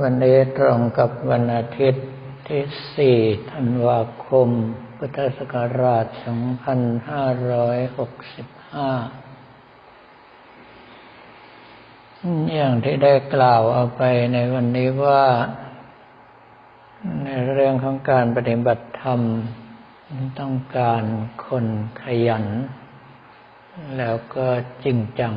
วันนี้ตรงกับวันอาทิตย์ที่สี่ธันวาคม พุทธศักราช 2565 อย่างที่ได้กล่าวเอาไปในวันนี้ว่า ในเรื่องของการปฏิบัติธรรม ต้องการคนขยัน แล้วก็จริงจัง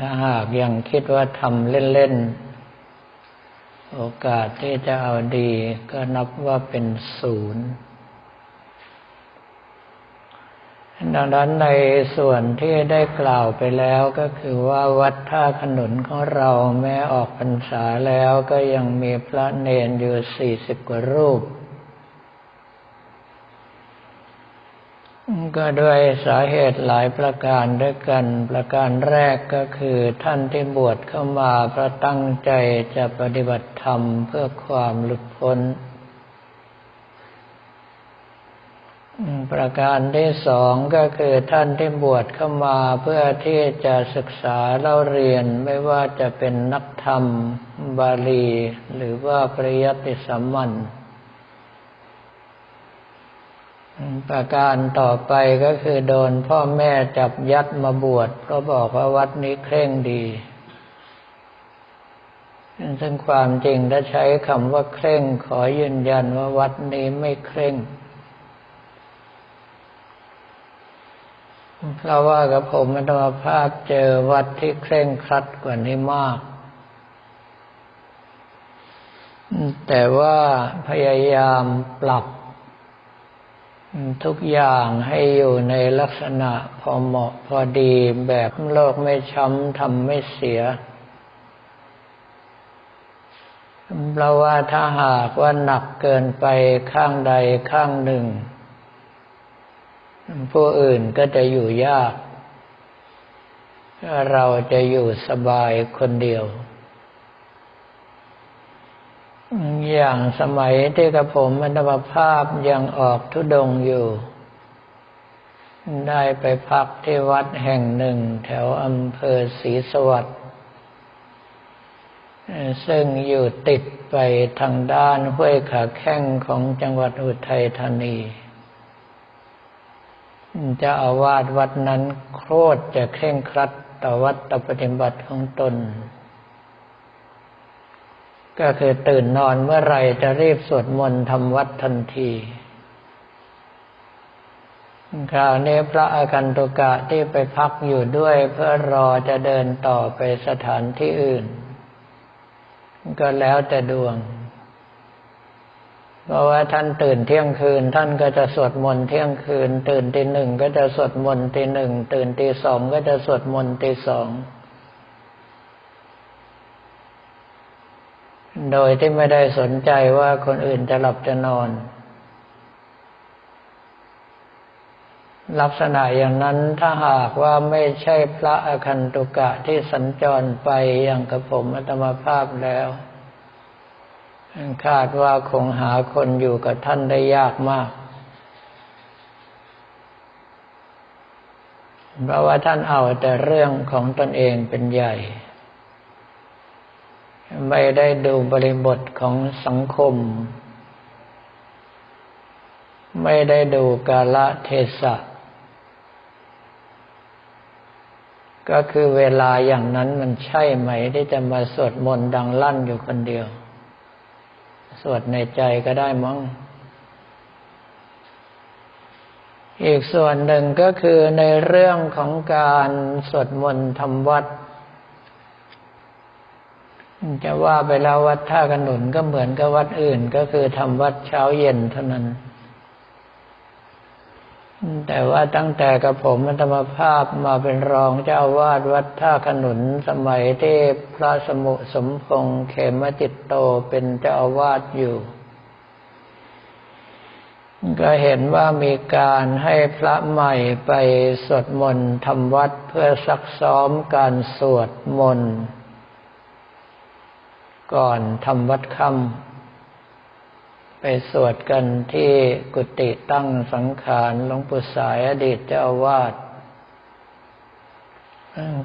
ถ้าหากยังคิดว่าทำเล่น ๆ โอกาสที่จะเอาดีก็นับว่าเป็นศูนย์ดังนั้นในส่วนที่ได้กล่าวไปแล้วก็คือว่าวัดท่าขนุนของเราแม้ออกพรรษาแล้วก็ยังมีพระเนนอยู่สี่สิบกว่ารูป ก็ด้วยสาเหตุหลายประการด้วยกัน ประการแรกก็คือท่านที่บวชเข้ามาพระตั้งใจจะปฏิบัติธรรมเพื่อความหลุดพ้น ประการที่สองก็คือท่านที่บวชเข้ามาเพื่อที่จะศึกษาเล่าเรียนไม่ว่าจะเป็นนักธรรม บาลี หรือว่าปริยัติสัมมัน ประการต่อไปก็คือโดนพ่อแม่จับยัดมาบวชเพราะบอกว่าวัดนี้เคร่งดี ซึ่งความจริงถ้าใช้คำว่าเคร่ง ขอยืนยันว่าวัดนี้ไม่เคร่ง เพราะว่ากับผมมันธรรมภาพเจอวัดที่เคร่งครัดกว่านี้มากแต่ว่าพยายามปรับ ทุกอย่างให้อยู่ในลักษณะพอเหมาะพอดีแบบโลกไม่ช้ำทำไม่เสียเพราะว่าถ้าหากว่าหนักเกินไปข้างใดข้างหนึ่ง ผู้อื่นก็จะอยู่ยาก เราจะอยู่สบายคนเดียว อย่างสมัยที่กระผมมรรภาพยังออกทุดงอยู่ ได้ไปพักที่วัดแห่งหนึ่งแถวอำเภอศรีสวัสดิ์ซึ่งอยู่ติดไปทางด้านห้วยขาแข้งของจังหวัดอุทัยธานีจะอาวาสวัดนั้นโคตรจะเคร่งครัดต่อวัดตปฏิบัติของตน ก็คือตื่นนอนเมื่อไรจะรีบสวดมนต์ทำวัดทันที คราวนี้พระอาคันตุกะที่ไปพักอยู่ด้วยเพื่อรอจะเดินต่อไปสถานที่อื่น ก็แล้วแต่ดวง เพราะว่าท่านตื่นเที่ยงคืน ท่านก็จะสวดมนต์เที่ยงคืน ตื่นตีหนึ่งก็จะสวดมนต์ตีหนึ่งตื่นตีสองก็จะสวดมนต์ตีสอง โดยที่ไม่ได้สนใจว่าคนอื่นจะหลับจะนอน ลักษณะอย่างนั้นถ้าหากว่าไม่ใช่พระอคันตุกะที่สัญจรไปอย่างกระผมอัตมาภาพแล้ว คาดว่าคงหาคนอยู่กับท่านได้ยากมาก เพราะว่าท่านเอาแต่เรื่องของตนเองเป็นใหญ่ ไม่ได้ดูบริบทของสังคม ไม่ได้ดูกาลเทศะ ก็คือเวลาอย่างนั้นมันใช่ไหม ที่จะมาสวดมนต์ดังลั่นอยู่คนเดียว สวดในใจก็ได้มั้งอีกส่วนหนึ่งก็คือในเรื่องของการสวดมนต์ทำวัด จะว่าไปแล้ววัดท่าขนุนก็เหมือนกับวัดอื่น ก็คือทำวัดเช้าเย็นเท่านั้น แต่ว่าตั้งแต่กับผมธรรมภาพมาเป็นรองเจ้าวาดวัดท่าขนุนสมัยที่พระสมุสมพงษ์เขมจิตโตเป็นเจ้าวาสอยู่ ก็เห็นว่ามีการให้พระใหม่ไปสวดมนต์ทำวัดเพื่อซักซ้อมการสวดมนต์ ก่อนทำวัดค่ำไปสวดกันที่กุฏิตั้งสังขารหลวงปู่สายอดีตเจ้าวาส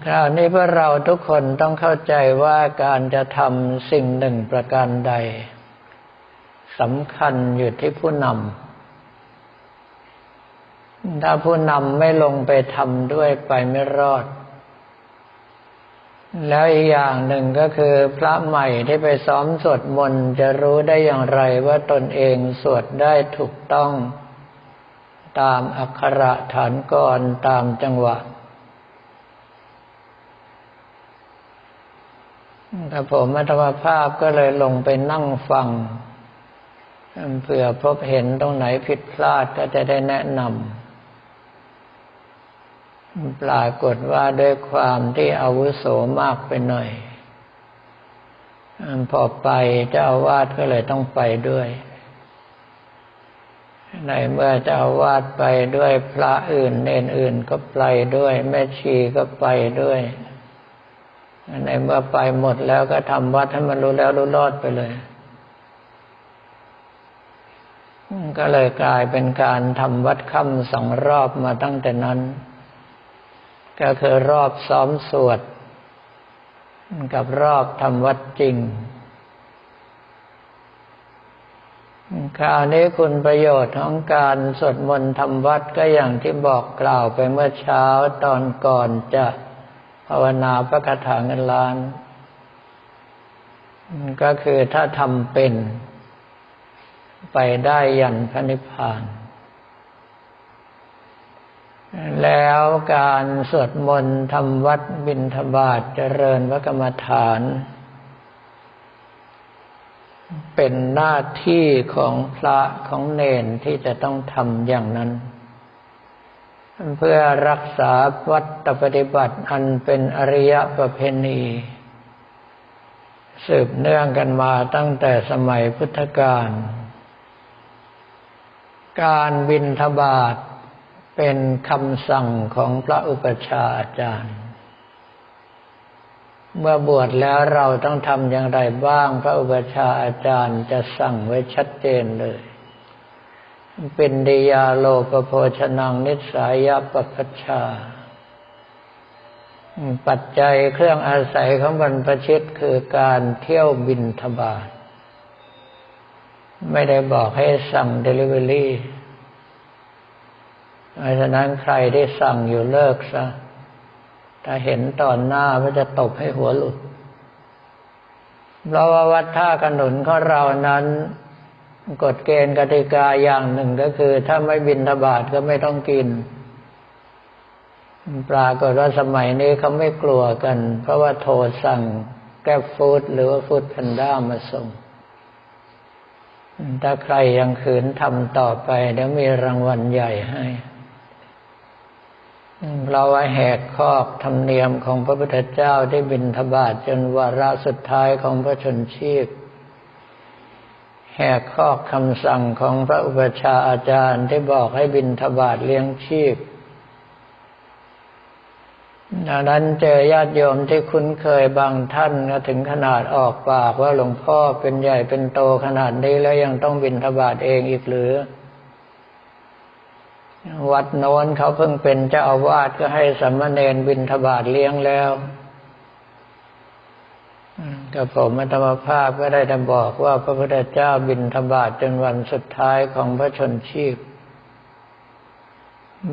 คราวนี้พวกเราทุกคนต้องเข้าใจว่าการจะทำสิ่งหนึ่งประการใดสำคัญอยู่ที่ผู้นำถ้าผู้นำไม่ลงไปทำด้วยไปไม่รอด แล้วอีกอย่างหนึ่งก็คือพระใหม่ที่ไปซ้อมสวดมนต์จะรู้ได้อย่างไรว่าตนเองสวดได้ถูกต้อง ตามอักขระฐานกรตามจังหวะแต่ผมอัตมาภาพก็เลยลงไปนั่งฟังเผื่อพบเห็นตรงไหนผิดพลาดก็จะได้แนะนำ ปรากฏว่าด้วยความที่อาวุโสมากไปหน่อยพอไปเจ้าอาวาสก็เลยต้องไปด้วย ในเมื่อเจ้าอาวาสไปด้วยพระอื่นเนนอื่นก็ไปด้วย แม่ชีก็ไปด้วย ในเมื่อไปหมดแล้วก็ทำวัดให้มันรู้แล้วรู้รอดไปเลย ก็เลยกลายเป็นการทำวัดค่ำสองรอบมาตั้งแต่นั้น ก็คือรอบซ้อมสวด กับรอบทำวัดจริง คราวนี้คุณประโยชน์ของการสวดมนต์ทำวัดก็อย่างที่บอกกล่าวไปเมื่อเช้าตอนก่อนจะภาวนาพระคาถาเงินล้าน ก็คือถ้าทำเป็น ไปได้ยันพระนิพพาน แล้วการสวดมนต์ทำวัดบิณฑบาตเจริญพระกรรมฐาน เป็นหน้าที่ของพระของเนนที่จะต้องทำอย่างนั้น เพื่อรักษาวัตปฏิบัติอันเป็นอริยประเพณี สืบเนื่องกันมาตั้งแต่สมัยพุทธกาลการบินทบาท เป็นคำสั่งของพระอุปชาอาจารย์ เมื่อบวชแล้วเราต้องทำอย่างไรบ้าง พระอุปชาอาจารย์จะสั่งไว้ชัดเจนเลย เป็นดิยาโลกโภชนังนิสายปปัชชา ปัจจัยเครื่องอาศัยของบรรพชิตคือการเที่ยวบินทบาท ไม่ได้บอกให้สั่งเดลิเวอรี่ เพราะฉะนั้นใครที่สั่งอยู่เลิกซะ ถ้าเห็นตอนหน้าก็จะตบให้หัวหลุดเพราะว่าวัดท่าขนุนของเรานั้น กฎเกณฑ์กติกาอย่างหนึ่งก็คือ ถ้าไม่บินทบาทก็ไม่ต้องกิน ปรากฏว่าสมัยนี้เขาไม่กลัวกัน เพราะว่าโทรสั่งแก้ฟูดหรือว่าฟูดแพนด้ามาส่งถ้าใครยังขืนทำต่อไปเดี๋ยวมีรางวัลใหญ่ให้ เราแหกคอกธรรมเนียมของพระพุทธเจ้าที่บินทบาทจนวาระสุดท้ายของพระชนชีพ แหกข้อคำสั่งของพระอุปชาอาจารย์ที่บอกให้บินทบาทเลี้ยงชีพดังนั้นเจอญาติโยมที่คุ้นเคยบางท่านก็ถึงขนาดออกปากว่าหลวงพ่อเป็นใหญ่เป็นโตขนาดนี้แล้วยังต้องบินทบาทเองอีกหรือ วัดโน้นเขาเพิ่งเป็นเจ้าอาวาสก็ให้สัมมาเนนบินทบาทเลี้ยงแล้วก็ผมอัตมภาพก็ได้แต่บอกว่าพระพุทธเจ้าบินธบาตจนวันสุดท้ายของพระชนชีพ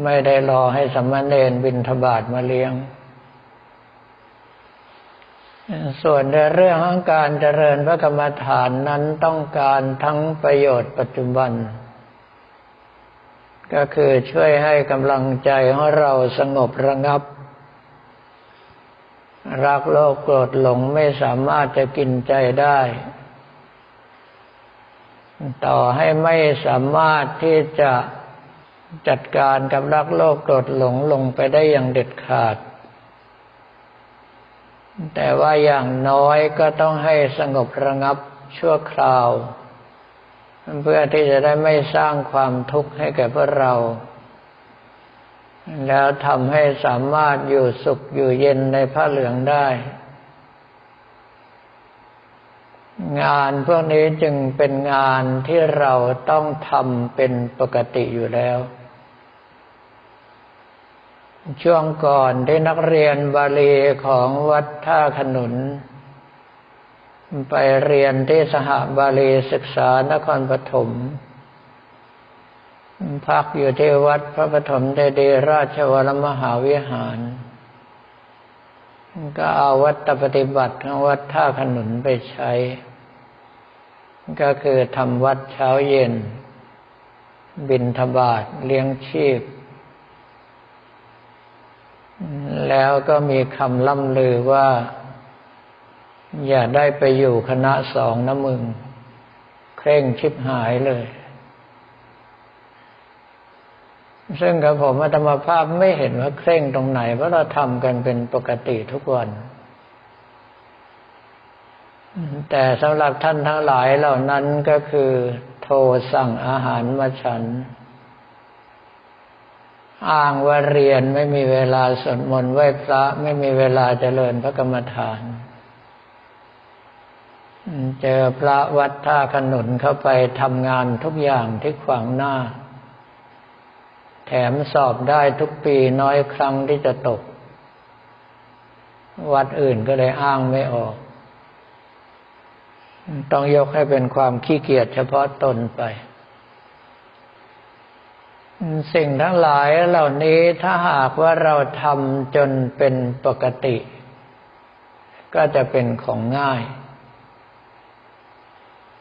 ไม่ได้รอให้สัมณเณรบินธบาตมาเลี้ยง ส่วนในเรื่องของการเจริญพระกรรมฐานนั้นต้องการทั้งประโยชน์ปัจจุบัน ก็คือช่วยให้กำลังใจของเราสงบระงับ รักโลภโกรธหลงไม่สามารถจะกินใจได้ ต่อให้ไม่สามารถที่จะจัดการกับรักโลภโกรธหลงลงไปได้อย่างเด็ดขาด แต่ว่าอย่างน้อยก็ต้องให้สงบระงับชั่วคราว เพื่อที่จะได้ไม่สร้างความทุกข์ให้แก่พวกเรา แล้วทำให้สามารถอยู่สุขอยู่เย็นในผ้าเหลืองได้ งานพวกนี้จึงเป็นงานที่เราต้องทำเป็นปกติอยู่แล้ว ช่วงก่อนที่นักเรียนบาลีของวัดท่าขนุน ไปเรียนที่สหบาลีศึกษานครปฐมพักอยู่ที่วัดพระปฐมเดดีราชวรมหาวิหาร ก็เอาวัดปฏิบัติของวัดท่าขนุนไปใช้ ก็คือทำวัดเช้าเย็น บินทบาทเลี้ยงชีพ แล้วก็มีคำล่ำลือว่า อย่าได้ไปอยู่คณะสองนะมึง เคร่งชิบหายเลย ซึ่งกับผมอาตมาภาพไม่เห็นว่าเคร่งตรงไหน เพราะเราทำกันเป็นปกติทุกวัน แต่สำหรับท่านทั้งหลายเหล่านั้นก็คือ โทรสั่งอาหารมาฉัน อ้างว่าเรียนไม่มีเวลาสวดมนต์ไหว้พระไม่มีเวลาเจริญพระกรรมฐาน เจอพระวัดท่าขนุนเข้าไปทำงานทุกอย่างที่ขวางหน้า แถมสอบได้ทุกปีน้อยครั้งที่จะตก วัดอื่นก็เลยอ้างไม่ออก ต้องยกให้เป็นความขี้เกียจเฉพาะตนไป สิ่งทั้งหลายเหล่านี้ถ้าหากว่าเราทำจนเป็นปกติ ก็จะเป็นของง่าย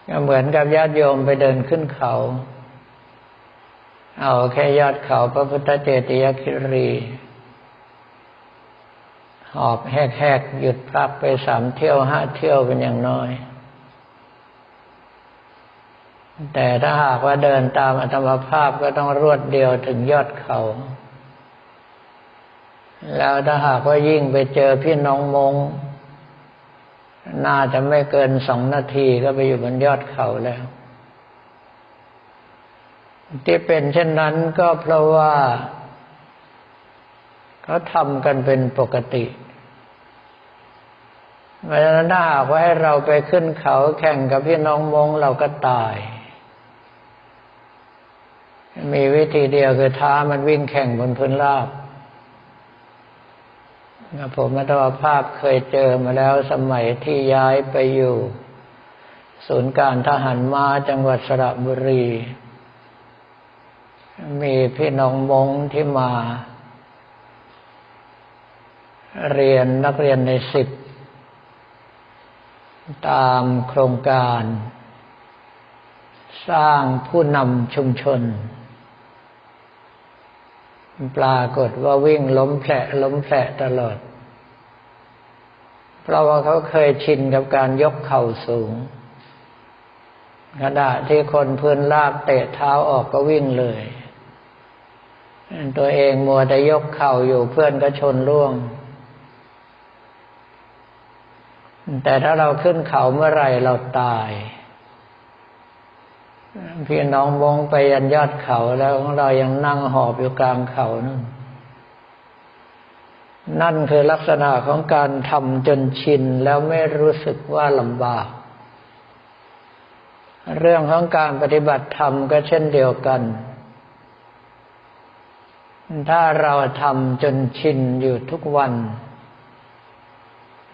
ก็เหมือนกับญาติโยมไปเดินขึ้นเขา เอาแค่ยอดเขาพระพุทธเจติยคิรี หอบแหกๆหยุดพักไปสามเที่ยวห้าเที่ยวเป็นอย่างน้อย แต่ถ้าหากว่าเดินตามอัตมภาพก็ต้องรวดเดียวถึงยอดเขา แล้วถ้าหากว่ายิ่งไปเจอพี่น้องมง น่าจะไม่เกินสองนาทีก็ไปอยู่บนยอดเขาแล้ว ที่เป็นเช่นนั้นก็เพราะว่าเขาทำกันเป็นปกติเพราะฉะนั้นถ้าหากว่าให้เราไปขึ้นเขาแข่งกับพี่น้องมงเราก็ตาย มีวิธีเดียวคือท้ามันวิ่งแข่งบนพื้นราบ ผมมัตวภาพเคยเจอมาแล้วสมัยที่ย้ายไปอยู่ ศูนย์การทหารมาจังหวัดสระบุรี มีพี่น้องมงที่มา เรียนนักเรียนในสิบตามโครงการ สร้างผู้นำชุมชน ปรากฏว่าวิ่งล้มแผลล้มแผลตลอด เพราะว่าเขาเคยชินกับการยกเข่าสูงขณะที่คนพื้นลาบเตะเท้าออกก็วิ่งเลย ตัวเองมัวแต่ยกเข่าอยู่เพื่อนก็ชนร่วง แต่ถ้าเราขึ้นเขาเมื่อไรเราตาย พี่น้องมองไปยันยอดเขาแล้วของเรายังนั่งหอบอยู่กลางเขานั่นนั่นคือลักษณะของการทำจนชินแล้วไม่รู้สึกว่าลำบาก เรื่องของการปฏิบัติธรรมก็เช่นเดียวกัน ถ้าเราทำจนชินอยู่ทุกวัน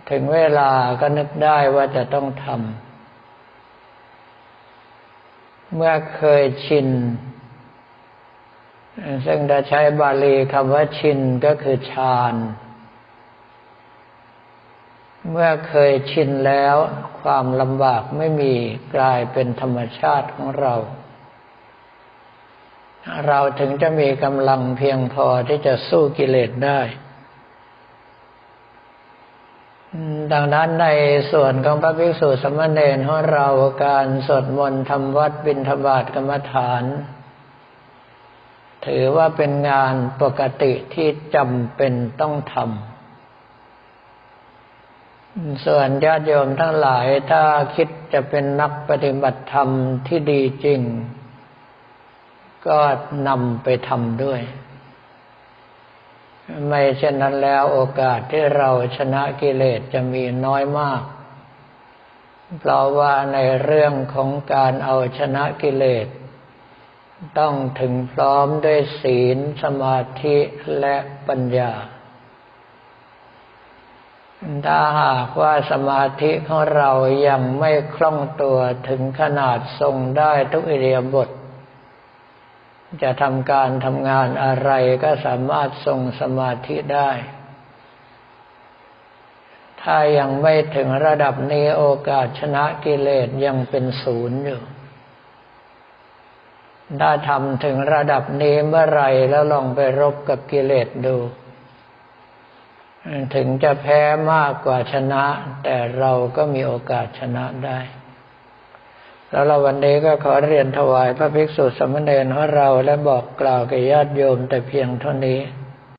ถึงเวลาก็นึกได้ว่าจะต้องทำ เมื่อเคยชิน ซึ่งจะใช้บาลีคำว่าชินก็คือฌานเมื่อเคยชินแล้วความลำบากไม่มีกลายเป็นธรรมชาติของเรา เราถึงจะมีกำลังเพียงพอที่จะสู้กิเลสได้ ดังนั้นในส่วนของพระภิกษุสมณเณรของเราการสวดมนต์ทำวัดบิณฑบาตกรรมฐาน ถือว่าเป็นงานปกติที่จำเป็นต้องทำส่วนญาติโยมทั้งหลายถ้าคิดจะเป็นนักปฏิบัติธรรมที่ดีจริง ก็นำไปทำด้วย ไม่เช่นนั้นแล้วโอกาสที่เราชนะกิเลสจะมีน้อยมาก เพราะว่าในเรื่องของการเอาชนะกิเลส ต้องถึงพร้อมด้วยศีลสมาธิและปัญญา ถ้าหากว่าสมาธิของเรายังไม่คล่องตัวถึงขนาดทรงได้ทุกอิเดียบท จะทำการทำงานอะไรก็สามารถทรงสมาธิได้ ถ้ายังไม่ถึงระดับนี้โอกาสชนะกิเลสยังเป็นศูนย์อยู่ถ้าทำถึงระดับนี้เมื่อไรแล้วลองไปรบกับกิเลสดู ถึงจะแพ้มากกว่าชนะ แต่เราก็มีโอกาสชนะได้ แล้วเราวันนี้ก็ขอเรียนถวายพระภิกษุสมณเณรของเราและบอกกล่าวแก่ญาติโยมแต่เพียงเท่านี้